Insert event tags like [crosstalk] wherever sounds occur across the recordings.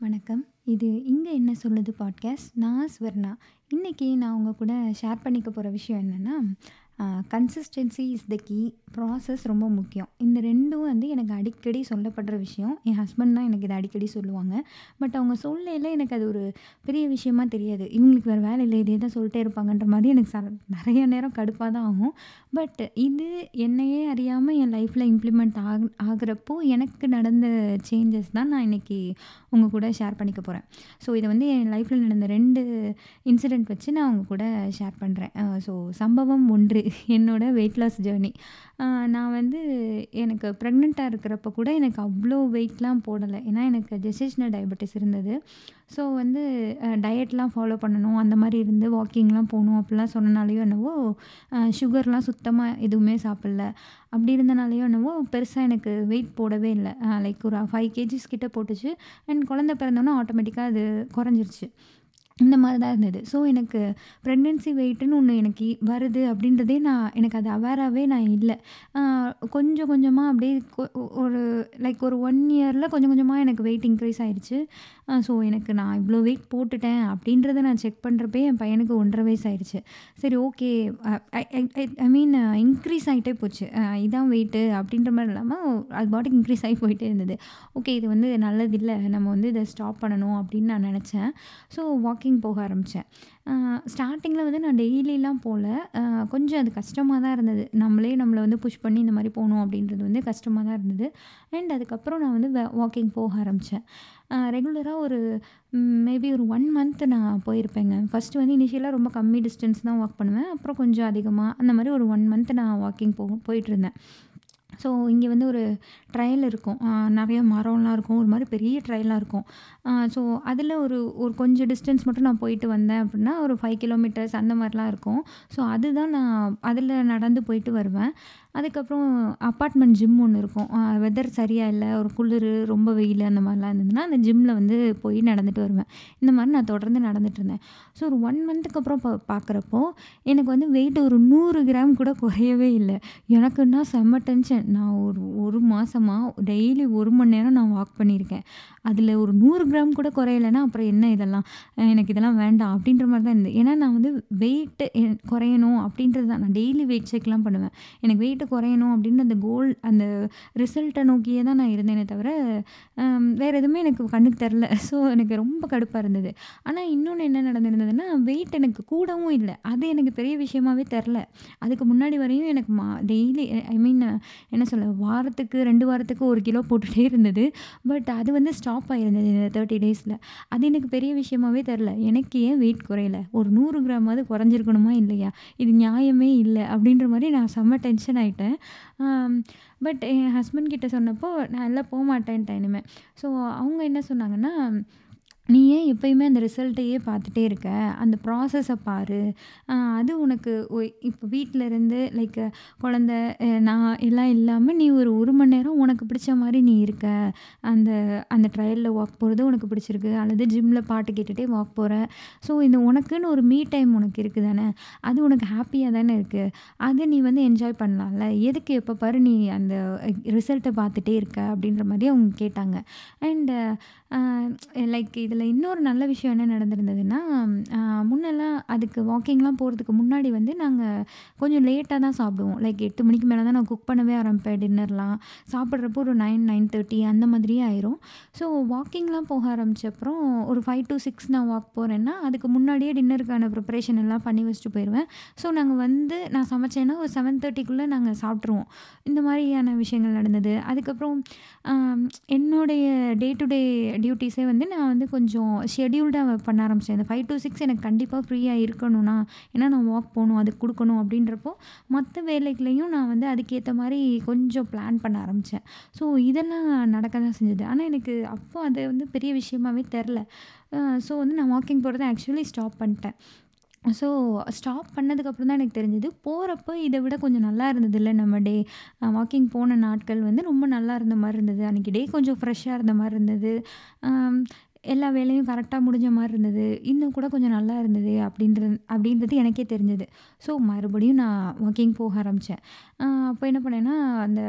வணக்கம். இது இங்கே என்ன சொல்லுது" பாட்காஸ்ட். நான் ஸ்வர்ணா. இன்றைக்கி நான் உங்கள் கூட ஷேர் பண்ணிக்க போகிற விஷயம் என்னன்னா, consistency is the key. Process ரொம்ப முக்கியம். இந்த ரெண்டும் வந்து எனக்கு அடிக்கடி சொல்லப்படுற விஷயம். என் ஹஸ்பண்ட் தான் எனக்கு இதை அடிக்கடி சொல்லுவாங்க. பட் அவங்க சொல்லையில் எனக்கு அது ஒரு பெரிய விஷயமா தெரியாது. இவங்களுக்கு வேறு வேலை இல்லை இதே தான் சொல்லிட்டே இருப்பாங்கன்ற மாதிரி எனக்கு ச நிறைய நேரம் கடுப்பாக தான் ஆகும். பட் இது என்னையே அறியாமல் என் லைஃப்பில் இம்ப்ளிமெண்ட் ஆக ஆகிறப்போ எனக்கு நடந்த சேஞ்சஸ் தான் நான் இன்றைக்கி உங்கள் கூட ஷேர் பண்ணிக்க போகிறேன் ஸோ இதை வந்து என் லைஃப்பில் நடந்த ரெண்டு இன்சிடெண்ட் வச்சு நான் அவங்க கூட ஷேர் பண்ணுறேன் ஸோ சம்பவம் ஒன்று என்னோடய வெயிட் லாஸ் ஜேர்னி நான் வந்து எனக்கு ப்ரெக்னெண்ட்டாக இருக்கிறப்ப கூட எனக்கு அவ்வளோ வெயிட்லாம் போடலை ஏன்னா எனக்கு ஜெஸ்டேஷனல் டயபெட்டிஸ் இருந்தது. ஸோ வந்து டயட்லாம் ஃபாலோ பண்ணணும். அந்த மாதிரி இருந்து வாக்கிங்லாம் போகணும் அப்படிலாம் சொன்னனாலேயோ என்னவோ, சுகர்லாம் சுத்தமாக எதுவுமே சாப்பிடல. அப்படி இருந்தனாலேயோ என்னவோ பெருசாக எனக்கு வெயிட் போடவே இல்லை லைக் ஒரு ஃபைவ் கேஜிஸ் கிட்டே போட்டுச்சு. அண்ட் குழந்த பிறந்தோன்னே ஆட்டோமேட்டிக்காக அது குறைஞ்சிருச்சு. இந்த மாதிரி தான் இருந்தது. ஸோ எனக்கு ப்ரெக்னென்சி வெயிட்டுன்னு ஒன்று எனக்கு வருது அப்படின்றதே நான் எனக்கு அது அவேராவே நான் இல்லை கொஞ்சம் கொஞ்சமாக அப்படியே கொ ஒரு லைக் ஒரு ஒன் இயரில் கொஞ்சம் கொஞ்சமாக எனக்கு வெயிட் இன்க்ரீஸ் ஆயிருச்சு. ஸோ எனக்கு நான் இவ்வளோ வெயிட் போட்டுட்டேன் அப்படின்றத நான் செக் பண்ணுறப்பே என் பையனுக்கு 1 1/2 வயசு ஆயிடுச்சு சரி ஓகே. ஐ மீன் இன்க்ரீஸ் ஆகிட்டே போச்சு. இதுதான் இதான் வெயிட்டு அப்படின்ற மாதிரி இல்லாமல் அது பாட்டுக்கு இன்க்ரீஸ் ஆகி போயிட்டே இருந்தது. ஓகே இது வந்து நல்லதில்லை நம்ம வந்து இதை ஸ்டாப் பண்ணணும் அப்படின்னு நான் நினச்சேன் ஸோ வாக்கிங் வாக்கிங் போக ஆரம்பித்தேன் ஸ்டார்டிங்கில் வந்து நான் டெய்லிலாம் போகல கொஞ்சம் அது கஷ்டமாக தான் இருந்தது. நம்மளே நம்மளை வந்து புஷ் பண்ணி இந்த மாதிரி போகணும் அப்படின்றது வந்து கஷ்டமாக தான் இருந்தது. அண்ட் அதுக்கப்புறம் நான் வந்து வ வாக்கிங் போக ஆரம்பித்தேன் ரெகுலராக ஒரு மேபி ஒரு ஒன் மந்த் நான் போயிருப்பேங்க. ஃபர்ஸ்ட்டு வந்து இனிஷியலாக ரொம்ப கம்மி டிஸ்டன்ஸ் தான் வாக் பண்ணுவேன். அப்புறம் கொஞ்சம் அதிகமாக அந்த மாதிரி ஒரு ஒன் மந்த் நான் வாக்கிங் போ போயிட்டுருந்தேன். ஸோ இங்கே வந்து ஒரு ட்ரையல் இருக்கும். நிறைய மரம்லாம் இருக்கும். ஒரு மாதிரி பெரிய ட்ரையலாக இருக்கும். ஸோ அதில் ஒரு ஒரு கொஞ்சம் டிஸ்டன்ஸ் மட்டும் நான் போயிட்டு வந்தேன் அப்படின்னா, ஒரு ஃபைவ் கிலோமீட்டர்ஸ் அந்த மாதிரிலாம் இருக்கும். ஸோ அதுதான் நான் அதில் நடந்து போயிட்டு வருவேன். அதுக்கப்புறம் அப்பார்ட்மெண்ட் ஜிம் ஒன்று இருக்கும். வெதர் சரியாக இல்லை ஒரு குளிர் ரொம்ப வெயில் அந்த மாதிரிலாம் இருந்ததுன்னா, அந்த ஜிம்மில் வந்து போய் நடந்துட்டு வருவேன். இந்த மாதிரி நான் தொடர்ந்து நடந்துட்டுருந்தேன். ஸோ ஒரு ஒன் மந்த்துக்கு அப்புறம் பா பார்க்குறப்போ, எனக்கு வந்து வெயிட் ஒரு நூறு கிராம் கூட குறையவே இல்லை எனக்குன்னா செம்ம டென்ஷன். நான் ஒரு ஒரு மாதமாக டெய்லி ஒரு மணி நேரம் நான் வாக் பண்ணியிருக்கேன். அதில் ஒரு நூறு கிராம் கூட குறையலைன்னா அப்புறம் என்ன இதெல்லாம்? எனக்கு இதெல்லாம் வேண்டாம் அப்படின்ற மாதிரி தான் இருந்தது. ஏன்னா நான் வந்து வெயிட்டு குறையணும் அப்படின்றது தான். நான் டெய்லி வெயிட் செக்லாம் பண்ணுவேன். எனக்கு வெயிட் குறையணும் அப்படின்னு அந்த கோல் அந்த ரிசல்ட்டை நோக்கியே தான் நான் இருந்தேனே தவிர, வேறு எதுவுமே எனக்கு கண்ணுக்கு தெரில ஸோ [laughs] எனக்கு ரொம்ப கடுப்பாக இருந்தது. ஆனால் இன்னொன்று என்ன நடந்திருந்ததுன்னா, வெயிட் எனக்கு கூடவும் இல்லை அது எனக்கு பெரிய விஷயமாவே தெரில அதுக்கு முன்னாடி வரையும் எனக்கு மா டெய்லி ஐ மீன் என்ன சொல்ல வாரத்துக்கு ரெண்டு வாரத்துக்கு ஒரு கிலோ போட்டுகிட்டே இருந்தது. பட் அது வந்து ஸ்டாப் ஆகிருந்தது இந்த தேர்ட்டி டேஸில் அது எனக்கு பெரிய விஷயமாவே தெரில எனக்கு ஏன் வெயிட் குறையல? ஒரு நூறு கிராமாவது குறைஞ்சிருக்கணுமா இல்லையா? இது நியாயமே இல்லை அப்படின்ற மாதிரி நான் செம்ம டென்ஷன் ஆகிட்டேன் ஆகிட்டேன் பட் என் ஹஸ்பண்ட் கிட்ட சொன்னப்போ, நான் எல்லாம் போக மாட்டேன்ட்டேன் இனிமேல் ஸோ அவங்க என்ன சொன்னாங்கன்னா, "நீ ஏன் எப்பயுமே அந்த ரிசல்ட்டையே பார்த்துட்டே இருக்க? அந்த ப்ராசஸ பாரு. அ அது உனக்கு ஒ இப்போ வீட்ல இருந்து லைக் குழந்த அ நான் எல்லாம் இல்லாம நீ ஒரு 1 மணி நேரம் உனக்கு பிடிச்ச மாரி நீ இருக்க. அந்த அந்த ட்ரையல்ல வாக் போறது உனக்கு பிடிச்சிருக்கு. அல்லது ஜிம்ல பாட்டு கேட்டுட்டே வாக் போற. ஸோ இந்த உனக்குன்னு ஒரு மீ டைம் உனக்கு இருக்கு தானே! அது உனக்கு ஹாப்பியாக தானே இருக்கு. அத நீ வந்து என்ஜாய் பண்ணலாம்ல. எதுக்கு எப்ப பாரு நீ அந்த ரிசல்ட்ட பார்த்துட்டே இருக்க?" அப்படின்ற மாரி அவங்க கேட்டாங்க. அண்ட் அ லைக் இதில அதில் இன்னொரு நல்ல விஷயம் என்ன நடந்திருந்ததுன்னா, முன்னெல்லாம் அதுக்கு வாக்கிங்லாம் போகிறதுக்கு முன்னாடி வந்து நாங்கள் கொஞ்சம் லேட்டாக தான் சாப்பிடுவோம். லைக் எட்டு மணிக்கு மேலே தான் நான் குக் பண்ணவே ஆரம்பிப்பேன் டின்னர்லாம். சாப்பிட்றப்போ ஒரு 9, 9:30 அந்த மாதிரியே ஆயிரும். ஸோ வாக்கிங்லாம் போக ஆரம்பிச்ச அப்புறம் ஒரு 5-6 நான் வாக் போகிறேன்னா அதுக்கு முன்னாடியே டின்னருக்கான ப்ரிப்பரேஷன் எல்லாம் பண்ணி வச்சுட்டு போயிடுவேன் ஸோ நாங்கள் வந்து நான் சமைச்சேன்னா ஒரு செவன் தேர்ட்டிக்குள்ளே நாங்கள் சாப்பிட்ருவோம் இந்த மாதிரியான விஷயங்கள் நடந்தது. அதுக்கப்புறம் என்னுடைய டே டு டே டியூட்டீஸே வந்து நான் வந்து கொஞ்சம் கொஞ்சம் ஷெடியூல்டாக பண்ண ஆரம்பித்தேன் இந்த 5-6 எனக்கு கண்டிப்பாக ஃப்ரீயாக இருக்கணும்னா, ஏன்னா நான் வாக் போகணும் அதுக்கு கொடுக்கணும் அப்படின்றப்போ, மற்ற வேலைகளையும் நான் வந்து அதுக்கேற்ற மாதிரி கொஞ்சம் பிளான் பண்ண ஆரம்பித்தேன் ஸோ இதெல்லாம் நடக்க தான் செஞ்சது. ஆனால் எனக்கு அப்போ அது வந்து பெரிய விஷயமாவே தெரில ஸோ வந்து நான் வாக்கிங் போகிறத ஆக்சுவலி ஸ்டாப் பண்ணிட்டேன். ஸோ ஸ்டாப் பண்ணதுக்கப்புறம் தான் எனக்கு தெரிஞ்சது. போகிறப்ப இதை விட கொஞ்சம் நல்லா இருந்தது இல்லை நம்ம டே. வாக்கிங் போன நாட்கள் வந்து ரொம்ப நல்லா இருந்த மாதிரி இருந்தது. அன்றைக்கி டே கொஞ்சம் ஃப்ரெஷ்ஷாக இருந்த மாதிரி இருந்தது. எல்லா வேலையும் கரெக்டாக முடிஞ்ச மாதிரி இருந்தது. இன்னும் கூட கொஞ்சம் நல்லா இருந்தது அப்படின்ற அப்படின்றது எனக்கே தெரிஞ்சது. ஸோ மறுபடியும் நான் வாக்கிங் போக ஆரம்பித்தேன் அப்போ என்ன பண்ணேன்னா, அந்த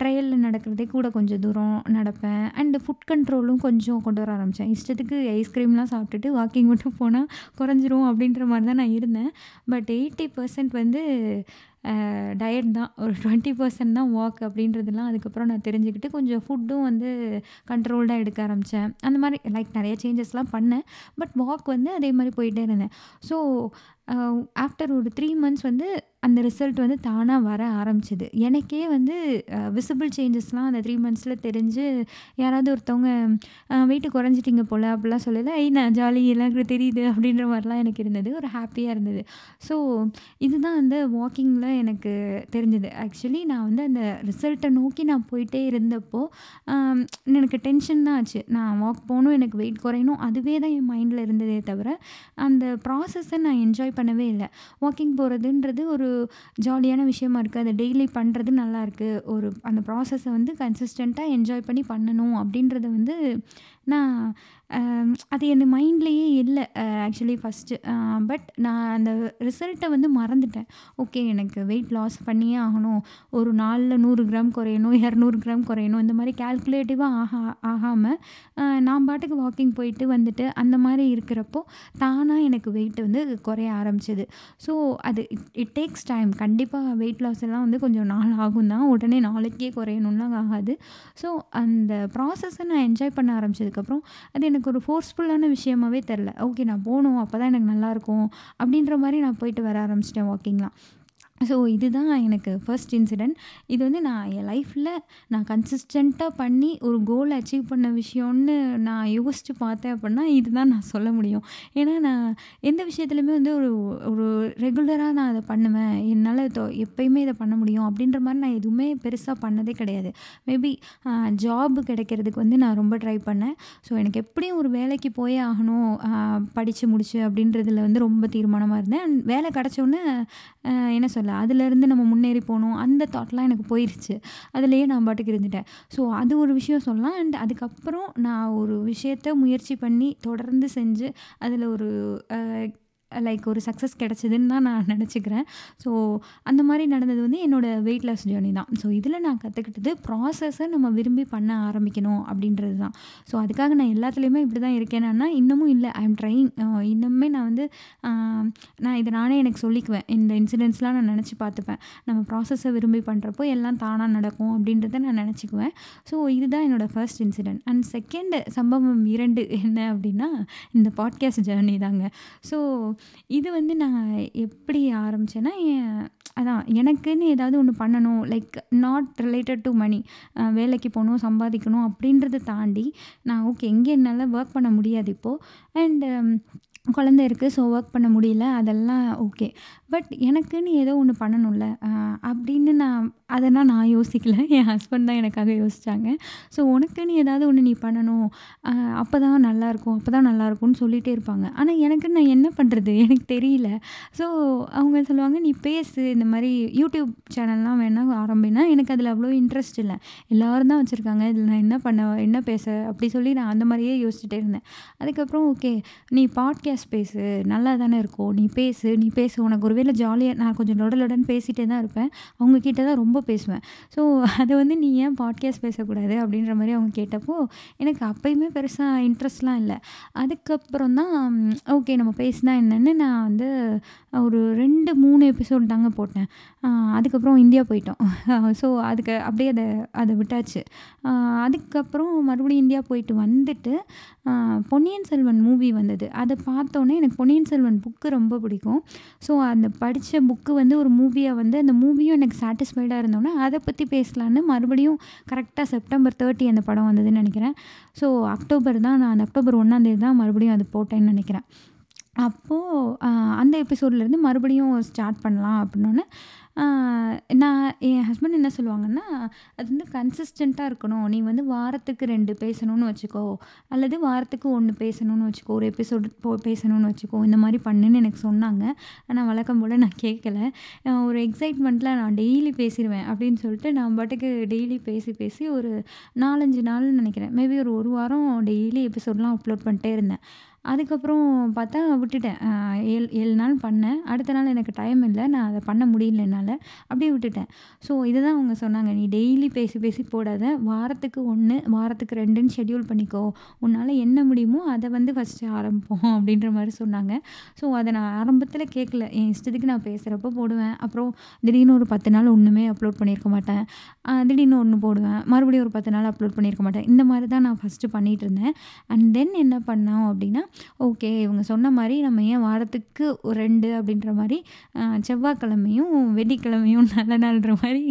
ட்ரையலில் நடக்கிறதே கூட கொஞ்சம் தூரம் நடப்பேன். அண்டு ஃபுட் கண்ட்ரோலும் கொஞ்சம் கொண்டு வர ஆரம்பித்தேன் இஷ்டத்துக்கு ஐஸ்கிரீம்லாம் சாப்பிட்டுட்டு வாக்கிங் மட்டும் போனால் குறைஞ்சிரும் அப்படின்ற மாதிரி தான் நான் இருந்தேன். பட் 80% வந்து டயட் தான். ஒரு 20% தான் வாக் அப்படின்றதுலாம் அதுக்கப்புறம் நான் தெரிஞ்சுக்கிட்டு, கொஞ்சம் ஃபுட்டும் வந்து கண்ட்ரோல்டாக எடுக்க ஆரம்பித்தேன் அந்த மாதிரி லைக் நிறைய சேஞ்சஸ்லாம் பண்ணேன். பட் வாக் வந்து அதே மாதிரி போயிட்டே இருந்தேன். ஸோ ஆஃப்டர் ஒரு த்ரீ மந்த்ஸ் வந்து அந்த ரிசல்ட் வந்து தானாக வர ஆரம்பிச்சது. எனக்கே வந்து விசிபிள் சேஞ்சஸ்லாம் அந்த த்ரீ மந்த்ஸில் தெரிஞ்சு, யாராவது ஒருத்தவங்க வெயிட்டு குறைஞ்சிட்டிங்க போல் அப்படிலாம் சொல்லல. ஐ நான் ஜாலி எனக்கு தெரியுது அப்படின்ற மாதிரிலாம் எனக்கு இருந்தது. ஒரு ஹாப்பியாக இருந்தது. ஸோ இதுதான் வந்து வாக்கிங்கில் எனக்கு தெரிஞ்சது. ஆக்சுவலி நான் வந்து அந்த ரிசல்ட்டை நோக்கி நான் போயிட்டே இருந்தப்போ, எனக்கு டென்ஷன் தான் ஆச்சு. நான் வாக் போகணும் எனக்கு வெயிட் குறையணும். அதுவே தான் என் மைண்டில் இருந்ததே தவிர, அந்த ப்ராசஸை நான் என்ஜாய் பண்ணவே இல்லை வாக்கிங் போகிறதுன்றது ஒரு ஜாலியான விஷயமா இருக்குது அதை டெய்லி பண்ணுறது நல்லாயிருக்கு. ஒரு அந்த ப்ராசஸை வந்து கன்சிஸ்டண்ட்டாக என்ஜாய் பண்ணி பண்ணணும் அப்படின்றத வந்து நான் அது என் மைண்ட்லேயே இல்லை ஆக்சுவலி ஃபர்ஸ்ட்டு. பட் நான் அந்த ரிசல்ட்டை வந்து மறந்துட்டேன். ஓகே எனக்கு வெயிட் லாஸ் பண்ணியே ஆகணும். ஒரு நாளில் நூறு கிராம் குறையணும், 200 கிராம் குறையணும். இந்த மாதிரி கேல்குலேட்டிவாக ஆகா ஆகாமல் நான் பாட்டுக்கு வாக்கிங் போயிட்டு வந்துட்டு, அந்த மாதிரி இருக்கிறப்போ, தானாக எனக்கு வெயிட் வந்து குறைய ஆரம்பிச்சது. ஸோ அது இட் இட் டேக்ஸ் டைம். கண்டிப்பாக வெயிட் லாஸ் எல்லாம் வந்து கொஞ்சம் நாள் ஆகும் தான். உடனே நாளைக்கே குறையணும்லாம் ஆகாது. ஸோ அந்த ப்ராசஸை நான் என்ஜாய் பண்ண ஆரம்பிச்சதுக்கப்புறம், அது எனக்கு எனக்கு ஒரு ஃபோர்ஸ்ஃபுல்லான விஷயமாவே தெரில ஓகே நான் போகணும் அப்போ தான் எனக்கு நல்லாயிருக்கும். அப்படின்ற மாதிரி நான் போயிட்டு வர ஆரம்பிச்சிட்டேன் வாக்கிங்லாம். ஸோ இதுதான் எனக்கு ஃபர்ஸ்ட் இன்சிடென்ட். இது வந்து நான் என் லைஃப்பில் நான் கன்சிஸ்டண்ட்டாக பண்ணி ஒரு கோல் அச்சீவ் பண்ண விஷயம்னு நான் யோசித்து பார்த்தேன் அப்படின்னா, இதுதான் நான் சொல்ல முடியும். ஏன்னா நான் எந்த விஷயத்துலையுமே வந்து ஒரு ஒரு ரெகுலராக நான் அதை பண்ணுவேன். என்னால் தோ எப்பயுமே இதை பண்ண முடியும் அப்படின்ற மாதிரி நான் எதுவுமே பெருசாக பண்ணதே கிடையாது. மேபி ஜாப் கிடைக்கிறதுக்கு வந்து நான் ரொம்ப ட்ரை பண்ணேன். ஸோ எனக்கு எப்படியும் ஒரு வேலைக்கு போயே ஆகணும். படித்து முடிச்சு அப்படின்றதுல வந்து ரொம்ப தீர்மானமாக இருந்தேன். அண்ட் வேலை கிடச்சோன்னே என்ன சொல்ல, அதுலேருந்து நம்ம முன்னேறி போகணும் அந்த தாட்லாம் எனக்கு போயிடுச்சு அதுலேயே நான் பாட்டுக்கு இருந்துட்டேன். ஸோ அது ஒரு விஷயம் சொல்லலாம். அண்ட் அதுக்கப்புறம் நான் ஒரு விஷயத்த முயற்சி பண்ணி தொடர்ந்து செஞ்சு, அதில் ஒரு லைக் ஒரு சக்சஸ் கிடச்சிதுன்னு தான் நான் நினச்சிக்கிறேன் ஸோ அந்த மாதிரி நடந்தது வந்து என்னோடய வெயிட் லாஸ் ஜேர்னி தான். ஸோ இதில் நான் கற்றுக்கிட்டது ப்ராசஸை நம்ம விரும்பி பண்ண ஆரம்பிக்கணும் அப்படின்றது தான். ஸோ அதுக்காக நான் எல்லாத்துலேயுமே இப்படி தான் இருக்கேனான்னா, இன்னமும் இல்லை ஐ எம் ட்ரையிங். இன்னுமே நான் வந்து நான் இதை நானே எனக்கு சொல்லிக்குவேன். இந்த இன்சிடென்ட்ஸ்லாம் நான் நினச்சி பார்த்துப்பேன். நம்ம ப்ராசஸை விரும்பி பண்ணுறப்போ எல்லாம் தானாக நடக்கும் அப்படின்றத நான் நினச்சிக்குவேன் ஸோ இதுதான் என்னோடய ஃபர்ஸ்ட் இன்சிடென்ட். அண்ட் செகண்ட் சம்பவம் இரண்டு என்ன அப்படின்னா, இந்த பாட்காஸ்ட் ஜர்னி தாங்க. ஸோ இது வந்து நான் எப்படி ஆரம்பித்தேன்னா அதான் எனக்குன்னு ஏதாவது ஒன்று பண்ணணும். Like not related to money வேலைக்கு போகணும் சம்பாதிக்கணும் அப்படின்றத தாண்டி, நான் ஓகே எங்கே என்னால் ஒர்க் பண்ண முடியாது இப்போது அண்டு குழந்தை இருக்குது ஸோ ஒர்க் பண்ண முடியல. அதெல்லாம் ஓகே. பட் எனக்குன்னு ஏதோ ஒன்று பண்ணணும்ல. அப்படின்னு நான் அதெல்லாம் நான் யோசிக்கல. என் ஹஸ்பண்ட் தான் எனக்காக யோசித்தாங்க ஸோ உனக்குன்னு ஏதாவது ஒன்று நீ பண்ணணும். அப்போ தான் நல்லாயிருக்கும். அப்போ தான் நல்லாயிருக்கும்னு சொல்லிகிட்டே இருப்பாங்க. ஆனால் எனக்கு நான் என்ன பண்ணுறது எனக்கு தெரியல. ஸோ அவங்க சொல்லுவாங்க, "நீ பேசு. இந்த மாதிரி யூடியூப் சேனல்லாம் வேணால் ஆரம்பினா எனக்கு அதில் அவ்வளோ இன்ட்ரெஸ்ட் இல்லை எல்லாரும் தான் வச்சுருக்காங்க இதில் நான் என்ன பண்ண? என்ன பேச? அப்படி சொல்லி நான் அந்த மாதிரியே யோசிச்சுட்டே இருந்தேன். அதுக்கப்புறம் ஓகே நீ பாட்காஸ்ட் பேசு. நல்லா தானே இருக்கும். நீ பேசு, நீ பேசு. உனக்கு ஒரு வேளை ஜாலியாக நான் கொஞ்சம் லொட லொடன்னு தான் இருப்பேன். அவங்கக்கிட்ட தான் ரொம்ப பேசுவேன். ஸோ அதை வந்து நீ ஏன் பாட்காஸ்ட் பேசக்கூடாது? அப்படின்ற மாதிரி அவங்க கேட்டப்போ, எனக்கு அப்பயுமே பெருசாக இன்ட்ரெஸ்ட்லாம் இல்லை அதுக்கப்புறம் தான் ஓகே நம்ம பேசினா என்னென்னு நான் வந்து ஒரு ரெண்டு மூணு எபிசோடு தாங்க போட்டேன். அதுக்கப்புறம் இந்தியா போயிட்டோம். [laughs] ஸோ அதுக்கு அப்படியே அதை அதை விட்டாச்சு. அதுக்கப்புறம் மறுபடியும் இந்தியா போயிட்டு வந்துட்டு, பொன்னியின் செல்வன் மூவி வந்தது. அதை பார்த்தோன்னே எனக்கு பொன்னியின் செல்வன் புக்கு ரொம்ப பிடிக்கும். ஸோ அந்த படித்த புக்கு வந்து ஒரு மூவியாக வந்து அந்த மூவியும் எனக்கு சாட்டிஸ்ஃபைடாக இருந்தோன்னா அதை பற்றி பேசலான்னு மறுபடியும் கரெக்டாக செப்டம்பர் 30 அந்த படம் வந்ததுன்னு நினைக்கிறேன். ஸோ அக்டோபர் தான் நான் அந்த அக்டோபர் ஒன்றாந்தேதி தான் மறுபடியும் அது போட்டேன்னு நினைக்கிறேன். அப்போது அந்த எபிசோட்லேருந்து மறுபடியும் ஸ்டார்ட் பண்ணலாம் அப்படின்னோனே, நான் என் ஹஸ்பண்ட் என்ன சொல்லுவாங்கன்னா, அது வந்து கன்சிஸ்டண்ட்டாக இருக்கணும். நீ வந்து வாரத்துக்கு ரெண்டு பேசணும்னு வச்சுக்கோ. அல்லது வாரத்துக்கு ஒன்று பேசணும்னு வச்சுக்கோ. ஒரு எபிசோடு போ பேசணும்னு வச்சுக்கோ. இந்த மாதிரி பண்ணுன்னு எனக்கு சொன்னாங்க. ஆனால் வழக்கம் போல் நான் கேட்கல. ஒரு எக்ஸைட்மெண்ட்டில் நான் டெய்லி பேசிடுவேன் அப்படின்னு சொல்லிட்டு நான் பாட்டுக்கு டெய்லி பேசி பேசி ஒரு 4, 5 நாள்னு நினைக்கிறேன் மேபி ஒரு ஒரு வாரம் டெய்லி எபிசோட்லாம் அப்லோட் பண்ணிட்டே இருந்தேன். அதுக்கப்புறம் பார்த்தா விட்டுட்டேன். ஏழு ஏழு நாள் பண்ணேன். அடுத்த நாள் எனக்கு டைம் இல்லை நான் அதை பண்ண முடியல என்னால் அப்படியே விட்டுட்டேன். ஸோ இதுதான் அவங்க சொன்னாங்க. "நீ டெய்லி பேசி பேசி போடாத. வாரத்துக்கு ஒன்று வாரத்துக்கு ரெண்டுன்னு ஷெட்யூல் பண்ணிக்கோ. உன்னால் என்ன முடியுமோ அதை வந்து ஃபர்ஸ்ட்டு ஆரம்பிப்போம்." [laughs] அப்படின்ற மாதிரி சொன்னாங்க. ஸோ அதை நான் ஆரம்பத்தில் கேட்கல. என் இஷ்டத்துக்கு நான் பேசுகிறப்போ போடுவேன். அப்புறம் திடீர்னு ஒரு 10 நாள் ஒன்றுமே அப்லோட் பண்ணியிருக்க மாட்டேன். திடீர்னு ஒன்று போடுவேன். மறுபடியும் ஒரு 10 நாள் அப்லோட் பண்ணியிருக்க மாட்டேன். இந்த மாதிரி தான் நான் ஃபர்ஸ்ட்டு பண்ணிட்டுருந்தேன். அண்ட் தென் என்ன பண்ணோம் அப்படின்னா, ஓகே இவங்க சொன்ன மாதிரி நம்ம ஏன் வாரத்துக்கு ஒரு ரெண்டு அப்படின்ற மாதிரி செவ்வாய்க்கிழமையும், வெள்ளிக்கிழமையும் [laughs] நல்ல நாள்ன்ற மாதிரி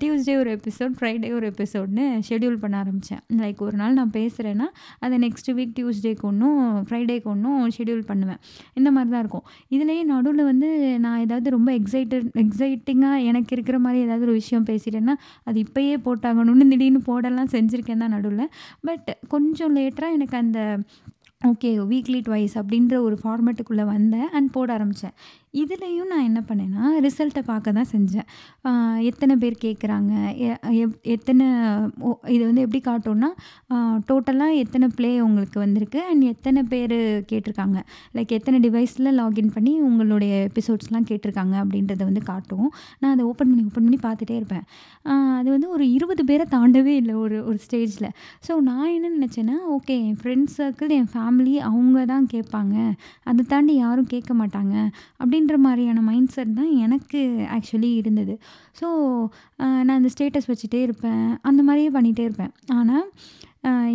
டியூஸ்டே ஒரு எபிசோட், ஃப்ரைடே ஒரு எபிசோட்னு ஷெட்யூல் பண்ண ஆரம்பித்தேன் லைக் ஒரு நாள் நான் பேசுகிறேன்னா அதை நெக்ஸ்ட் வீக் டியூஸ்டேக்கு ஒன்றும் ஃப்ரைடேக்கு ஒன்றும் ஷெட்யூல் பண்ணுவேன். இந்த மாதிரி தான் இருக்கும். இதுலேயே நடுவில் வந்து நான் ஏதாவது ரொம்ப எக்ஸைட்டட் எக்ஸைட்டிங்காக எனக்கு இருக்கிற மாதிரி ஏதாவது ஒரு விஷயம் பேசிட்டேன்னா, அது இப்போயே போட்டாகணும்னு திடீர்னு போடலாம் செஞ்சுருக்கேன் தான் நடுவில் பட் கொஞ்சம் லேட்டராக எனக்கு அந்த ஓகே வீக்லி ட்வைஸ் அப்படின்ற ஒரு ஃபார்மேட்டுக்குள்ளே வந்தேன் அண்ட் போட ஆரம்பித்தேன் இதுலேயும் நான் என்ன பண்ணேன்னா, ரிசல்ட்டை பார்க்க தான் செஞ்சேன். எத்தனை பேர் கேட்குறாங்க? எ எப் இது வந்து எப்படி காட்டும்னா, டோட்டலாக எத்தனை ப்ளே உங்களுக்கு வந்திருக்கு அண்ட் எத்தனை பேர் கேட்டிருக்காங்க. லைக் எத்தனை டிவைஸில் லாகின் பண்ணி உங்களுடைய எபிசோட்ஸ்லாம் கேட்டிருக்காங்க அப்படின்றத வந்து காட்டும். நான் அதை ஓப்பன் பண்ணி ஓப்பன் பண்ணி பார்த்துட்டே இருப்பேன். அது வந்து ஒரு இருபது பேரை தாண்டவே இல்லை ஒரு ஒரு ஸ்டேஜில் ஸோ நான் என்ன நினச்சேன்னா ஓகே என் ஃப்ரெண்ட்ஸ் சர்க்கிள், என் ஃபேமிலி அவங்க தான் கேட்பாங்க. அதை தாண்டி யாரும் கேட்க மாட்டாங்க. அப்படி அப்படின்ற மாதிரியான மைண்ட் செட் தான் எனக்கு ஆக்சுவலி இருந்தது. ஸோ நான் அந்த ஸ்டேட்டஸ் வச்சுட்டே இருப்பேன். அந்த மாதிரியே பண்ணிகிட்டே இருப்பேன். ஆனால்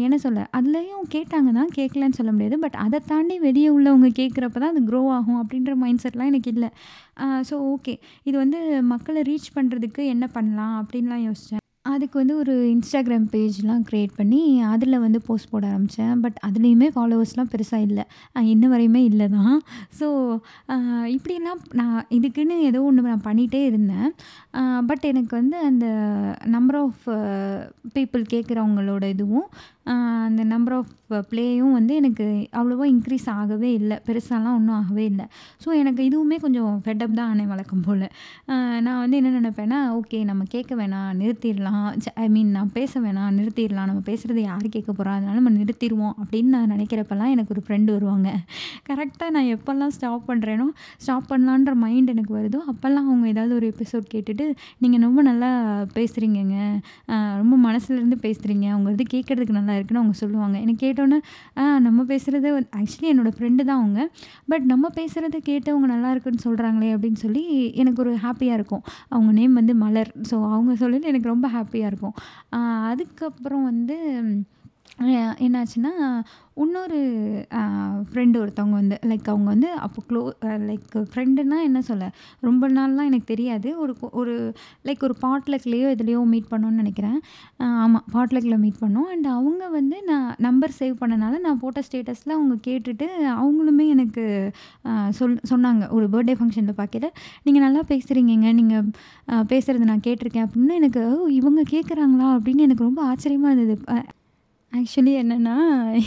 என்ன சொல்ல, அதுலேயும் கேட்டாங்க தான், கேட்கலன்னு சொல்ல முடியாது. பட் அதை தாண்டி வெளியே உள்ளவங்க கேட்குறப்ப தான் அது க்ரோ ஆகும் அப்படின்ற மைண்ட் செட்லாம் எனக்கு இல்லை ஸோ ஓகே இது வந்து மக்களை ரீச் பண்ணுறதுக்கு என்ன பண்ணலாம் அப்படின்லாம் யோசித்தேன் அதுக்கு வந்து ஒரு இன்ஸ்டாகிராம் பேஜ்லாம் கிரியேட் பண்ணி, அதில் வந்து போஸ்ட் போட ஆரம்பித்தேன் பட் அதுலேயுமே ஃபாலோவர்ஸ்லாம் பெருசாக இல்லை இன்ன வரையுமே இல்லை தான். ஸோ இப்படிலாம் நான் இதுக்குன்னு ஏதோ ஒன்று நான் பண்ணிகிட்டே இருந்தேன். பட் எனக்கு வந்து அந்த நம்பர் ஆஃப் பீப்புள் கேட்குறவங்களோட இதுவும், அந்த நம்பர் ஆஃப் ப்ளேயும் வந்து எனக்கு அவ்வளோவா இன்க்ரீஸ் ஆகவே இல்லை பெருசாலாம் ஒன்றும் ஆகவே இல்லை ஸோ எனக்கு இதுவுமே கொஞ்சம் ஃபெட்டப் தான் ஆனேன் வழக்கம் போல் நான் வந்து என்ன நினப்பேன்னா ஓகே நம்ம கேட்க வேணாம், நிறுத்திடலாம். ஐ மீன் நான் பேச வேணாம், நிறுத்திடலாம். நம்ம பேசுகிறது யார் கேட்க போகிறோம் அதனால நம்ம நிறுத்திடுவோம் அப்படின்னு நான் நினைக்கிறப்பெல்லாம் எனக்கு ஒரு ஃப்ரெண்டு வருவாங்க. கரெக்டாக நான் எப்போல்லாம் ஸ்டாப் பண்ணுறேனோ ஸ்டாப் பண்ணலான்ற மைண்ட் எனக்கு வருதோ, அப்போல்லாம் அவங்க ஏதாவது ஒரு எபிசோட் கேட்டுட்டு, நீங்கள் ரொம்ப நல்லா பேசுகிறீங்கங்க ரொம்ப மனசுலேருந்து பேசுறீங்க. அவங்க இது கேட்கறதுக்கு நல்லா இருக்குன்னு" அவங்க சொல்லுவாங்க. எனக்கு கேட்டோன்னே ஆ நம்ம பேசுகிறது ஆக்சுவலி என்னோடய ஃப்ரெண்டு தான் அவங்க. பட் நம்ம பேசுகிறத கேட்டு அவங்க நல்லா இருக்குன்னு சொல்கிறாங்களே அப்படின்னு சொல்லி எனக்கு ஒரு ஹாப்பியாக இருக்கும். அவங்க நேம் வந்து மலர். ஸோ அவங்க சொல்லல எனக்கு ரொம்ப ஹாப்பியாக இருக்கும். அதுக்கப்புறம் வந்து என்னாச்சுன்னா, இன்னொரு ஃப்ரெண்டு ஒருத்தவங்க வந்து லைக் அவங்க வந்து அப்போ க்ளோ லைக் ஃப்ரெண்டுன்னா என்ன சொல்ல, ரொம்ப நாள்லாம் எனக்கு தெரியாது. ஒரு ஒரு லைக் ஒரு பாட்லக்லேயோ எதுலேயோ மீட் பண்ணோன்னு நினைக்கிறேன் ஆமாம் பாட்லக்கில் மீட் பண்ணோம். அண்ட் அவங்க வந்து நான் நம்பர் சேவ் பண்ணனால நான் போட்ட ஸ்டேட்டஸில் அவங்க கேட்டுட்டு, அவங்களுமே எனக்கு சொல் சொன்னாங்க. ஒரு பர்த்டே ஃபங்க்ஷனில் பார்க்கல நீங்கள் நல்லா பேசுகிறீங்க நீங்கள் பேசுகிறது நான் கேட்டிருக்கேன் அப்படின்னு எனக்கு, "ஓ! இவங்க கேட்குறாங்களா?" அப்படின்னு எனக்கு ரொம்ப ஆச்சரியமாக இருந்தது. ஆக்சுவலி என்னென்னா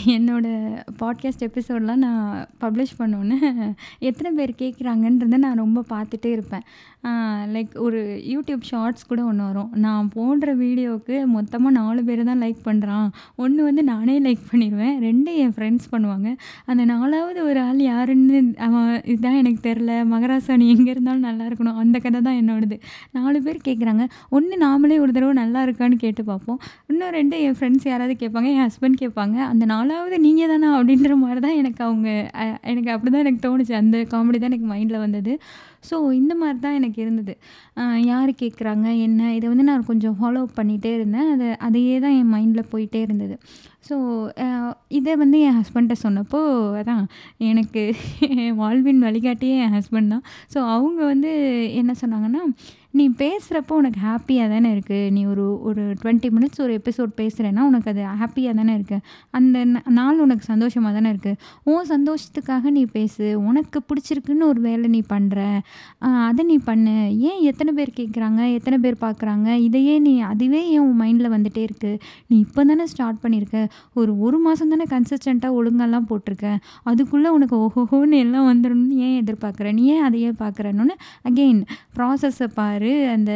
என்னோட பாட்காஸ்ட் எபிசோடெலாம் நான் பப்ளிஷ் பண்ணோனே, எத்தனை பேர் கேட்குறாங்கன்றத நான் ரொம்ப பார்த்துட்டே இருப்பேன். லைக் ஒரு யூடியூப் ஷார்ட்ஸ் கூட ஒன்று வரும். நான் போடுற வீடியோவுக்கு மொத்தமாக நாலு பேர் தான் லைக் பண்ணுறான் ஒன்று வந்து நானே லைக் பண்ணிடுவேன் ரெண்டு என் ஃப்ரெண்ட்ஸ் பண்ணுவாங்க. அந்த நாலாவது ஒரு ஆள் யாருன்னு அவன் இதான் எனக்கு தெரில மகராசாணி எங்கே இருந்தாலும் நல்லா இருக்கணும். அந்த கதை தான் என்னோடது. நாலு பேர் கேட்குறாங்க. ஒன்று நாமளே ஒரு தடவை நல்லா இருக்கான்னு கேட்டு பார்ப்போம். இன்னும் ரெண்டு என் ஃப்ரெண்ட்ஸ் யாராவது கேட்பாங்க. என் ஹஸ்பண்ட் கேட்பாங்க. அந்த நாலாவது நீங்கள் தானா? அப்படின்ற மாதிரி தான் எனக்கு அவங்க எனக்கு அப்படி தான் எனக்கு தோணுச்சு. அந்த காமெடி தான் எனக்கு மைண்டில் வந்தது. ஸோ இந்த மாதிரி தான் எனக்கு இருந்தது. யார் கேட்குறாங்க? என்ன? இதை வந்து நான் கொஞ்சம் ஃபாலோ அப் இருந்தேன். அது அதையே தான் என் மைண்டில் போயிட்டே இருந்தது. ஸோ இதை வந்து என் ஹஸ்பண்ட்டை சொன்னப்போ, அதான் எனக்கு என் [laughs] வாழ்வின் வழிகாட்டியே என் ஹஸ்பண்ட் தான். ஸோ அவங்க வந்து என்ன சொன்னாங்கன்னா, "நீ பேசுகிறப்போ உனக்கு ஹாப்பியாக தானே இருக்குது நீ ஒரு ஒரு 20 மினிட்ஸ் ஒரு எபிசோட் பேசுகிறேன்னா உனக்கு அது ஹாப்பியாக தானே இருக்குது அந்த நாள் உனக்கு சந்தோஷமாக தானே இருக்குது உன் சந்தோஷத்துக்காக நீ பேசு. உனக்கு பிடிச்சிருக்குன்னு ஒரு வேலை நீ பண்ணுற அதை நீ பண்ணு. ஏன் எத்தனை பேர் கேட்குறாங்க எத்தனை பேர் பார்க்குறாங்க இதையே நீ அதுவே ஏன் உன் மைண்டில் வந்துகிட்டே இருக்குது நீ இப்போ தானே ஸ்டார்ட் பண்ணியிருக்க ஒரு ஒரு மாதம் தானே கன்சிஸ்டண்ட்டாக ஒழுங்கெல்லாம் போட்டிருக்க. அதுக்குள்ளே உனக்கு ஓஹோன்னு எல்லாம் வந்துடணும்னு ஏன் எதிர்பார்க்குற? நீ ஏன் அதையே பார்க்குறன்னு அகெயின் ப்ராசஸை பாரு அந்த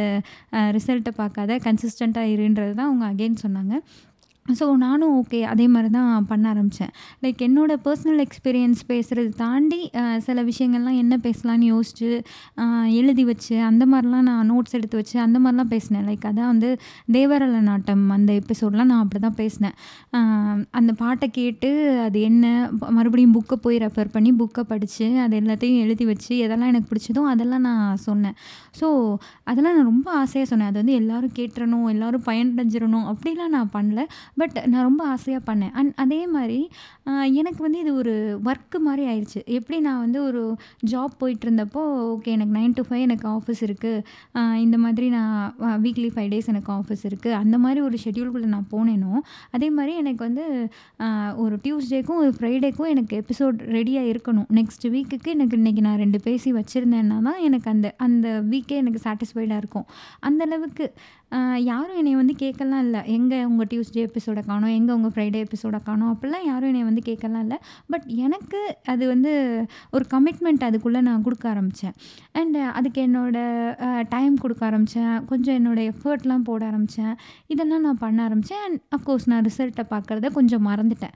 ரிசல்ட்டை பார்க்காத கன்சிஸ்டண்ட்டாக இருன்றது தான் அவங்க அகெயின் சொன்னாங்க. ஸோ நானும் ஓகே அதே மாதிரி தான் பண்ண ஆரம்பித்தேன் லைக் என்னோடய பர்சனல் எக்ஸ்பீரியன்ஸ் பேசுகிறது தாண்டி சில விஷயங்கள்லாம் என்ன பேசலான்னு யோசிச்சு எழுதி வச்சு அந்த மாதிரிலாம் நான் நோட்ஸ் எடுத்து வச்சு அந்த மாதிரிலாம் பேசினேன். லைக் அதான் வந்து தேவரல நாட்டம் அந்த எபிசோட்லாம் நான் அப்படி தான் பேசினேன் அந்த பாட்டை கேட்டு அது என்ன மறுபடியும் புக்கை போய் ரெஃபர் பண்ணி புக்கை படித்து அது எல்லாத்தையும் எழுதி வச்சு எதெல்லாம் எனக்கு பிடிச்சதோ அதெல்லாம் நான் சொன்னேன். ஸோ அதெல்லாம் நான் ரொம்ப ஆசையாக சொன்னேன். அது வந்து எல்லோரும் கேட்டுறணும் எல்லோரும் பயனடைஞ்சிடணும் அப்படிலாம் நான் பண்ணல. பட் நான் ரொம்ப ஆசையாக பண்ணேன். அண்ட் அதே மாதிரி எனக்கு வந்து இது ஒரு ஒர்க்கு மாதிரி ஆயிடுச்சு எப்படி நான் வந்து ஒரு ஜாப் போயிட்டுருந்தப்போ ஓகே எனக்கு நைன் டு ஃபைவ் எனக்கு ஆஃபீஸ் இருக்குது இந்த மாதிரி நான் வீக்லி ஃபைவ் டேஸ் எனக்கு ஆஃபீஸ் இருக்குது அந்த மாதிரி ஒரு ஷெட்யூல்குள்ளே நான் போனேனோ அதே மாதிரி எனக்கு வந்து ஒரு டியூஸ்டேக்கும் ஒரு ஃப்ரைடேக்கும் எனக்கு எபிசோட் ரெடியாக இருக்கணும். நெக்ஸ்ட் வீக்குக்கு எனக்கு இன்றைக்கி நான் ரெண்டு பேசி வச்சுருந்தேன்னா தான் எனக்கு அந்த அந்த வீக்கே எனக்கு சாட்டிஸ்ஃபைடாக இருக்கும். அந்தளவுக்கு யாரும் என்னை வந்து கேட்கலாம் இல்லை. எங்கே உங்கள் டியூஸ்டே எபிசோட காணும்? எங்கே உங்கள் ஃப்ரைடே எபிசோட காணும்? அப்படிலாம் யாரும் என்னை வந்து கேட்கலாம் இல்லை. பட் எனக்கு அது வந்து ஒரு கமிட்மெண்ட் அதுக்குள்ளே நான் கொடுக்க ஆரம்பித்தேன் அண்ட் அதுக்கு என்னோடய டைம் கொடுக்க ஆரம்பித்தேன் கொஞ்சம் என்னோடய எஃபர்ட்லாம் போட ஆரம்பித்தேன் இதெல்லாம் நான் பண்ண ஆரம்பித்தேன் அண்ட் அஃப்கோர்ஸ் நான் ரிசல்ட்டை பார்க்குறத கொஞ்சம் மறந்துட்டேன்.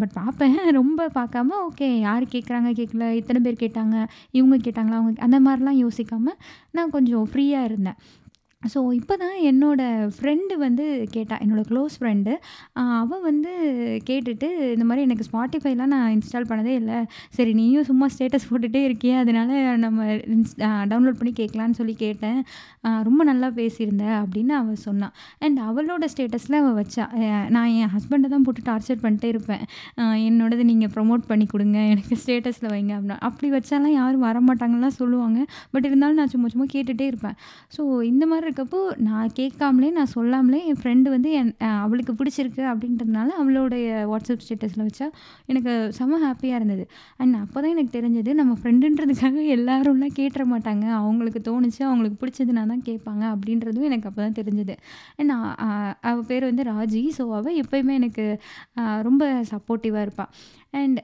பட் பார்ப்பேன். [laughs] ரொம்ப பார்க்காம ஓகே யார் கேட்குறாங்க கேட்கல? இத்தனை பேர் கேட்டாங்க? இவங்க கேட்டாங்களா? அவங்க அந்த மாதிரிலாம் யோசிக்காமல் நான் கொஞ்சம் ஃப்ரீயாக இருந்தேன். ஸோ இப்போ தான் என்னோடய ஃப்ரெண்டு வந்து கேட்டா என்னோடய க்ளோஸ் ஃப்ரெண்டு அவள் வந்து கேட்டுட்டு இந்த மாதிரி எனக்கு ஸ்பாட்டிஃபைலாம் நான் இன்ஸ்டால் பண்ணதே இல்லை. சரி நீயும் சும்மா ஸ்டேட்டஸ் போட்டுகிட்டே இருக்கியே அதனால நம்ம இன்ஸ் டவுன்லோட் பண்ணி கேட்கலான்னு சொல்லி கேட்டேன். ரொம்ப நல்லா பேசியிருந்த அப்படின்னு அவள் சொன்னான் அண்ட் அவளோட ஸ்டேட்டஸில் அவள் வச்சா நான் என் ஹஸ்பண்டை தான் போட்டு டார்ச்சர் பண்ணிட்டே இருப்பேன். என்னோடது நீங்கள் ப்ரொமோட் பண்ணி கொடுங்க எனக்கு ஸ்டேட்டஸில் வைங்க அப்படின்னா. அப்படி வச்சாலாம் யாரும் வரமாட்டாங்கலாம் சொல்லுவாங்க. பட் இருந்தாலும் நான் சும்மா சும்மா கேட்டுகிட்டே இருப்பேன். ஸோ இந்த மாதிரி இருக்கப்போ நான் கேட்காமலே நான் சொல்லாமலே என் ஃப்ரெண்டு வந்து என் அவளுக்கு பிடிச்சிருக்கு அப்படின்றதுனால அவளோடைய வாட்ஸ்அப் ஸ்டேட்டஸில் வச்சா எனக்கு செம்ம ஹாப்பியாக இருந்தது. அண்ட் அப்போ தான் எனக்கு தெரிஞ்சது நம்ம ஃப்ரெண்டுன்றதுக்காக எல்லாரும்லாம் கேட்டுற மாட்டாங்க. அவங்களுக்கு தோணுச்சு அவங்களுக்கு பிடிச்சதுனா தான் கேட்பாங்க அப்படின்றதும் எனக்கு அப்போ தான் தெரிஞ்சது அண்ட் அவள் பேர் வந்து ராஜி. ஸோ அவள் எப்போயுமே எனக்கு ரொம்ப சப்போர்ட்டிவாக இருப்பாள் அண்ட்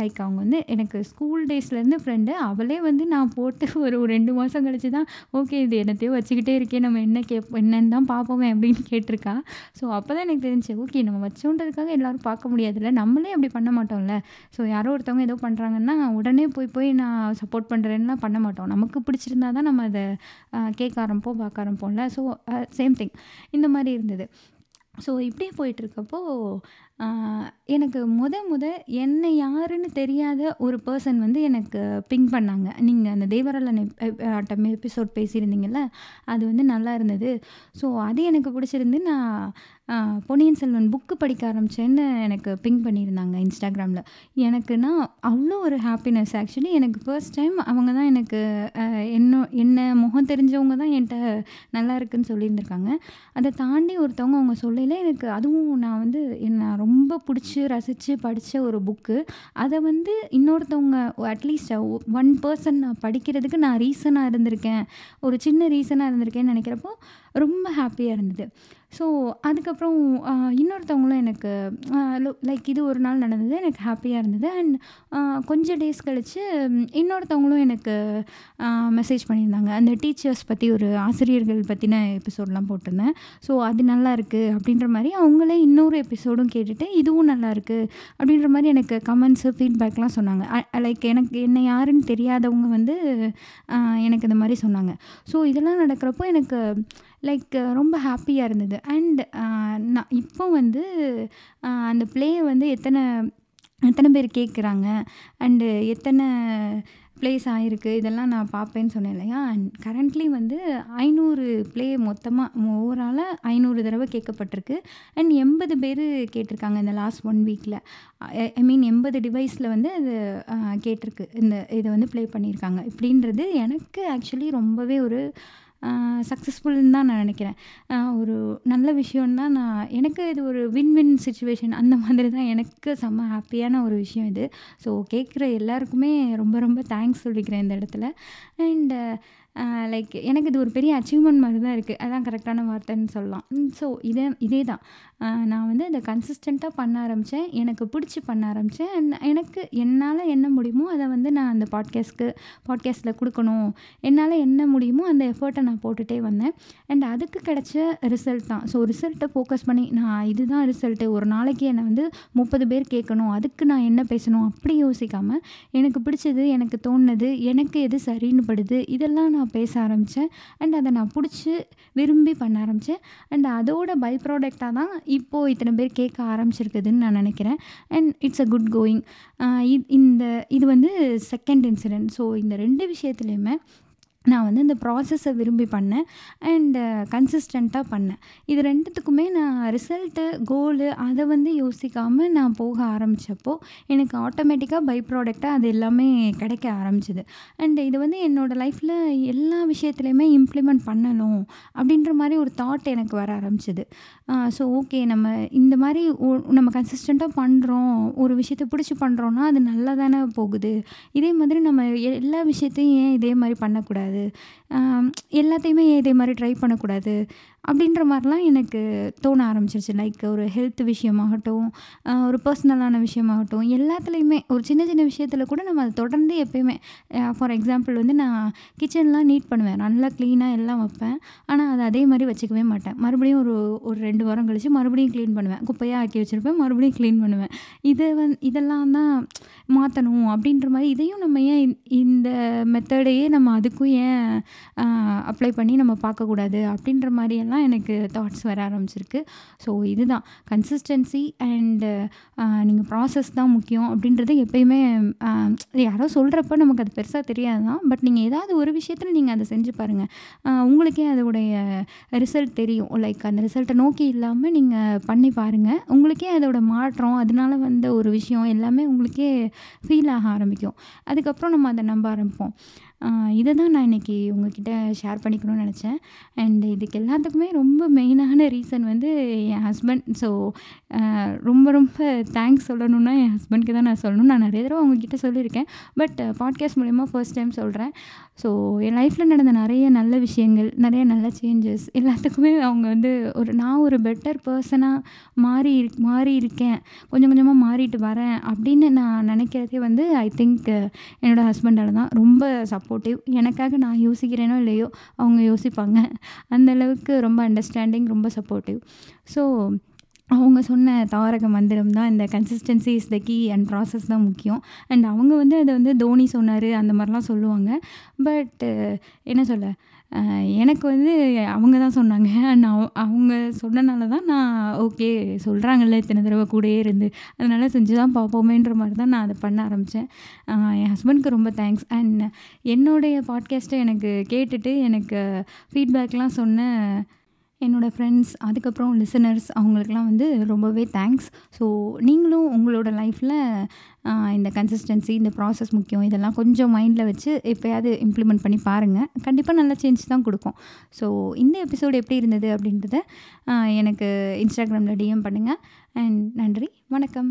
லைக் அவங்க வந்து எனக்கு ஸ்கூல் டேஸ்லேருந்து ஃப்ரெண்டு அவளே வந்து நான் போட்டு [laughs] ஒரு ரெண்டு மாதம் கழிச்சு தான் ஓகே இது என்னத்தையோ வச்சுக்கிட்டே இருக்கே நம்ம என்ன கேப் என்னன்னு தான் பார்ப்போமே அப்படின்னு கேட்டிருக்கா. ஸோ அப்போ தான் எனக்கு தெரிஞ்சு ஓகே நம்ம வச்சோன்றதுக்காக எல்லோரும் பார்க்க முடியாதுல்ல நம்மளே அப்படி பண்ண மாட்டோம்ல. ஸோ யாரோ ஒருத்தவங்க ஏதோ பண்ணுறாங்கன்னா உடனே போய் போய் நான் சப்போர்ட் பண்ணுறேன்னா பண்ண மாட்டோம். நமக்கு பிடிச்சிருந்தா தான் நம்ம அதை கேட்க ஆரம்பிப்போம் பார்க்க ஆரம்பிப்போம்ல. ஸோ சேம் திங் இந்த மாதிரி இருந்தது. ஸோ இப்படியே போயிட்டுருக்கப்போ எனக்கு முத முத என்னை யாருன்னு தெரியாத ஒரு பர்சன் வந்து எனக்கு பிங் பண்ணாங்க. நீங்கள் அந்த தேவரலன் ஆட்டம் எபிசோட் பேசியிருந்தீங்கல்ல அது வந்து நல்லா இருந்தது. ஸோ அது எனக்கு பிடிச்சிருந்து நான் பொன்னியின் செல்வன் புக்கு படிக்க ஆரம்பித்தேன்னு எனக்கு பிங் பண்ணியிருந்தாங்க இன்ஸ்டாகிராமில் எனக்குன்னா அவ்வளோ ஒரு ஹாப்பினஸ் ஆக்சுவலி எனக்கு ஃபர்ஸ்ட் டைம் அவங்க தான் எனக்கு என்ன என்ன முகம் தெரிஞ்சவங்க தான் என்கிட்ட நல்லா இருக்குன்னு சொல்லியிருந்திருக்காங்க. அதை தாண்டி ஒருத்தவங்க அவங்க சொல்லல எனக்கு அதுவும் நான் வந்து ரொம்ப பிடிச்சி ரசித்து படித்த ஒரு புக்கு அதை வந்து இன்னொருத்தவங்க அட்லீஸ்ட் ஒன் பர்சன் நான் படிக்கிறதுக்கு நான் ரீசனாக இருந்திருக்கேன். ஒரு சின்ன ரீசனாக இருந்திருக்கேன்னு நினைக்கிறப்போ ரொம்ப ஹாப்பியாக இருந்தது. ஸோ அதுக்கப்புறம் இன்னொருத்தவங்களும் எனக்கு லைக் இது ஒரு நாள் நடந்தது எனக்கு ஹாப்பியாக இருந்தது. அண்ட் கொஞ்சம் டேஸ் கழித்து இன்னொருத்தவங்களும் எனக்கு மெசேஜ் பண்ணியிருந்தாங்க. அந்த டீச்சர்ஸ் பற்றி ஒரு ஆசிரியர்கள் பற்றின எபிசோட்லாம் போட்டிருந்தேன். ஸோ அது நல்லா இருக்குது அப்படின்ற மாதிரி அவங்களே இன்னொரு எபிசோடும் கேட்டுட்டு இதுவும் நல்லா இருக்குது அப்படின்ற மாதிரி எனக்கு கமெண்ட்ஸு ஃபீட்பேக்லாம் சொன்னாங்க. லைக் எனக்கு என்ன யாருன்னு தெரியாதவங்க வந்து எனக்கு இந்த மாதிரி சொன்னாங்க. ஸோ இதெல்லாம் நடக்கிறப்போ எனக்கு லைக் ரொம்ப ஹாப்பியாக இருந்தது. அண்ட் நான் இப்போ வந்து அந்த ப்ளேயை வந்து எத்தனை எத்தனை பேர் கேட்குறாங்க அண்டு எத்தனை ப்ளேஸ் ஆகிருக்கு இதெல்லாம் நான் பார்ப்பேன்னு சொன்னேன் இல்லையா? அண்ட் கரண்ட்லி வந்து ஐநூறு ப்ளே மொத்தமாக ஓவராலாக ஐநூறு தடவை கேட்கப்பட்டிருக்கு. அண்ட் எண்பது பேர் கேட்டிருக்காங்க இந்த லாஸ்ட் ஒன் வீக்கில் ஐ மீன் எண்பது டிவைஸில் வந்து அது கேட்டிருக்கு. இந்த இதை வந்து ப்ளே பண்ணியிருக்காங்க. இப்படின்றது எனக்கு ஆக்சுவலி ரொம்பவே ஒரு சக்ஸஸ்ஃபுல்னு தான் நான் நினைக்கிறேன். ஒரு நல்ல விஷயம் தான் நான் எனக்கு இது ஒரு வின் வின் சுச்சுவேஷன் அந்த மாதிரி தான் எனக்கு செம்ம ஹாப்பியான ஒரு விஷயம் இது. ஸோ கேட்குற எல்லாருக்குமே ரொம்ப ரொம்ப தேங்க்ஸ் சொல்லிக்கிறேன் இந்த இடத்துல. அண்டு லைக் எனக்கு இது ஒரு பெரிய அச்சீவ்மெண்ட் மாதிரி தான் இருக்குது அதான் கரெக்டான வார்த்தைன்னு சொல்லலாம். ஸோ இதே இதே தான் நான் வந்து அதை கன்சிஸ்டண்ட்டாக பண்ண ஆரம்பித்தேன் எனக்கு பிடிச்சி பண்ண ஆரம்பித்தேன் அண்ட் எனக்கு என்னால் என்ன முடியுமோ அதை வந்து நான் அந்த பாட்காஸ்ட்க்கு பாட்காஸ்ட்டில் கொடுக்கணும். என்னால் என்ன முடியுமோ அந்த எஃபர்ட்டை நான் போட்டுகிட்டே வந்தேன். அண்ட் அதுக்கு கிடச்ச ரிசல்ட் தான். ஸோ ரிசல்ட்டை ஃபோக்கஸ் பண்ணி நான் இதுதான் ரிசல்ட்டு ஒரு நாளைக்கு என்னை வந்து முப்பது பேர் கேட்கணும். அதுக்கு நான் என்ன பேசணும்? அப்படி யோசிக்காமல் எனக்கு பிடிச்சது எனக்கு தோணுது எனக்கு எது சரின்னு படுது இதெல்லாம் நான் பேச ஆரம்பித்தேன் அண்ட் அதை நான் பிடிச்சி விரும்பி பண்ண ஆரம்பித்தேன் அண்ட் அதோட பை ப்ராடக்டாக தான் இப்போது இத்தனை பேர் கேட்க ஆரம்பிச்சிருக்குதுன்னு நான் நினைக்கிறேன். And it's a good going இந்த இது வந்து செகண்ட் இன்சிடென்ட் ஸோ இந்த ரெண்டு விஷயத்துலையுமே நான் வந்து இந்த ப்ராசஸை விரும்பி பண்ணேன் அண்டு கன்சிஸ்டண்ட்டாக பண்ணேன். இது ரெண்டுத்துக்குமே நான் ரிசல்ட்டு கோலு அதை வந்து யோசிக்காமல் நான் போக ஆரம்பித்தப்போ எனக்கு ஆட்டோமேட்டிக்காக பை ப்ராடக்டாக அது எல்லாமே கிடைக்க ஆரம்பிச்சிது. அண்டு இது வந்து என்னோடய லைஃப்பில் எல்லா விஷயத்துலையுமே இம்ப்ளிமெண்ட் பண்ணணும் அப்படின்ற மாதிரி ஒரு தாட் எனக்கு வர ஆரம்பிச்சிது. ஸோ ஓகே நம்ம இந்த மாதிரி நம்ம கன்சிஸ்டண்ட்டாக பண்ணுறோம் ஒரு விஷயத்தை பிடிச்சி பண்ணுறோன்னா அது நல்லா தானே போகுது. இதே மாதிரி நம்ம எல்லா விஷயத்தையும் ஏன் இதே மாதிரி பண்ணக்கூடாது? அது எல்லாத்தையுமே ஏன் இதே மாதிரி ட்ரை பண்ணக்கூடாது? அப்படின்ற மாதிரிலாம் எனக்கு தோண ஆரம்பிச்சிருச்சு. லைக் ஒரு ஹெல்த் விஷயமாகட்டும் ஒரு பர்சனலான விஷயமாகட்டும் எல்லாத்துலேயுமே ஒரு சின்ன சின்ன விஷயத்தில் கூட நம்ம அதை தொடர்ந்து எப்பயுமே ஃபார் எக்ஸாம்பிள் வந்து நான் கிச்சன்லாம் நீட் பண்ணுவேன். நல்லா க்ளீனாக எல்லாம் வைப்பேன். ஆனால் அதை அதே மாதிரி வச்சுக்கவே மாட்டேன். மறுபடியும் ஒரு ஒரு ரெண்டு வாரம் கழித்து மறுபடியும் க்ளீன் பண்ணுவேன். குப்பையாக ஆக்கி வச்சுருப்பேன். மறுபடியும் க்ளீன் பண்ணுவேன். இதை வந் இதெல்லாம் தான் மாற்றணும் அப்படின்ற மாதிரி இதையும் நம்ம ஏன் இந்த மெத்தடையே நம்ம அதுக்கும் ஏன் அப்ளை பண்ணி நம்ம பார்க்கக்கூடாது அப்படின்ற மாதிரியெல்லாம் எனக்கு தாட்ஸ் வர ஆரம்பிச்சிருக்கு. ஸோ இதுதான். கன்சிஸ்டன்சி அண்டு நீங்கள் ப்ராசஸ் தான் முக்கியம் அப்படின்றது எப்பயுமே யாரோ சொல்கிறப்ப நமக்கு அது பெருசாக தெரியாது தான். பட் நீங்கள் ஏதாவது ஒரு விஷயத்தில் நீங்கள் அதை செஞ்சு பாருங்கள் உங்களுக்கே அதோடைய ரிசல்ட் தெரியும். லைக் அந்த ரிசல்ட்டை நோக்கி இல்லாமல் நீங்கள் பண்ணி பாருங்கள் உங்களுக்கே அதோட மாற்றம் அதனால வந்த ஒரு விஷயம் எல்லாமே உங்களுக்கே ஃபீல் ஆக ஆரம்பிக்கும். அதுக்கப்புறம் நம்ம அதை நம்ப ஆரம்பிப்போம். இதை தான் நான் இன்றைக்கி உங்ககிட்ட ஷேர் பண்ணிக்கணும்னு நினச்சேன். அண்ட் இதுக்கு எல்லாத்துக்குமே ரொம்ப மெயினான ரீசன் வந்து என் ஹஸ்பண்ட் ஸோ ரொம்ப ரொம்ப தேங்க்ஸ் சொல்லணும்னா என் ஹஸ்பண்ட்க்கு தான் நான் சொல்லணும். நான் நிறைய தடவை அவங்கக்கிட்ட சொல்லியிருக்கேன். பட் பாட்காஸ்ட் மூலிமா ஃபர்ஸ்ட் டைம் சொல்கிறேன் ஸோ என் லைஃப்பில் நடந்த நிறைய நல்ல விஷயங்கள் நிறைய நல்ல சேஞ்சஸ் எல்லாத்துக்குமே அவங்க வந்து ஒரு நான் ஒரு பெட்டர் பர்சனாக மாறி மாறி இருக்கேன். கொஞ்சம் கொஞ்சமாக மாறிட்டு வரேன் அப்படின்னு நான் நினைக்கிறதே வந்து ஐ திங்க் என்னோடய ஹஸ்பண்டால் தான் ரொம்ப சப்போர்ட்டிவ் எனக்காக நான் யோசிக்கிறேனோ இல்லையோ அவங்க யோசிப்பாங்க. அந்தளவுக்கு ரொம்ப அண்டர்ஸ்டாண்டிங் ரொம்ப சப்போர்ட்டிவ் ஸோ அவங்க சொன்ன தாரக மந்திரம் தான் இந்த consistency is the key and process தான் முக்கியம். அண்ட் அவங்க வந்து அதை வந்து தோனி சொன்னார் அந்த மாதிரிலாம் சொல்லுவாங்க. பட் என்ன சொல்ல எனக்கு வந்து அவங்க தான் சொன்னாங்க. அண்ட் அவ அவங்க சொன்னனால தான் நான் ஓகே சொல்கிறாங்கல்ல இத்தனை தடவை கூடயே இருந்து. அதனால் செஞ்சு தான் பார்ப்போமேன்ற மாதிரி தான் நான் அதை பண்ண ஆரம்பித்தேன் என் ஹஸ்பண்ட்க்கு ரொம்ப தேங்க்ஸ் அண்ட் என்னுடைய பாட்காஸ்ட்டை எனக்கு கேட்டுட்டு எனக்கு ஃபீட்பேக்லாம் சொன்ன என்னோடய ஃப்ரெண்ட்ஸ் அதுக்கப்புறம் லிசனர்ஸ் அவங்களுக்குலாம் வந்து ரொம்பவே தேங்க்ஸ் ஸோ நீங்களும் உங்களோட லைஃப்பில் இந்த கன்சிஸ்டன்சி இந்த ப்ராசஸ் முக்கியம். இதெல்லாம் கொஞ்சம் மைண்டில் வச்சு எப்போயாவது இம்ப்ளிமெண்ட் பண்ணி பாருங்கள் கண்டிப்பாக நல்ல சேஞ்ச் தான் கொடுக்கும். ஸோ இந்த எபிசோடு எப்படி இருந்தது அப்படின்றத எனக்கு இன்ஸ்டாகிராமில் டிஎம் பண்ணுங்கள் அண்ட் நன்றி வணக்கம்.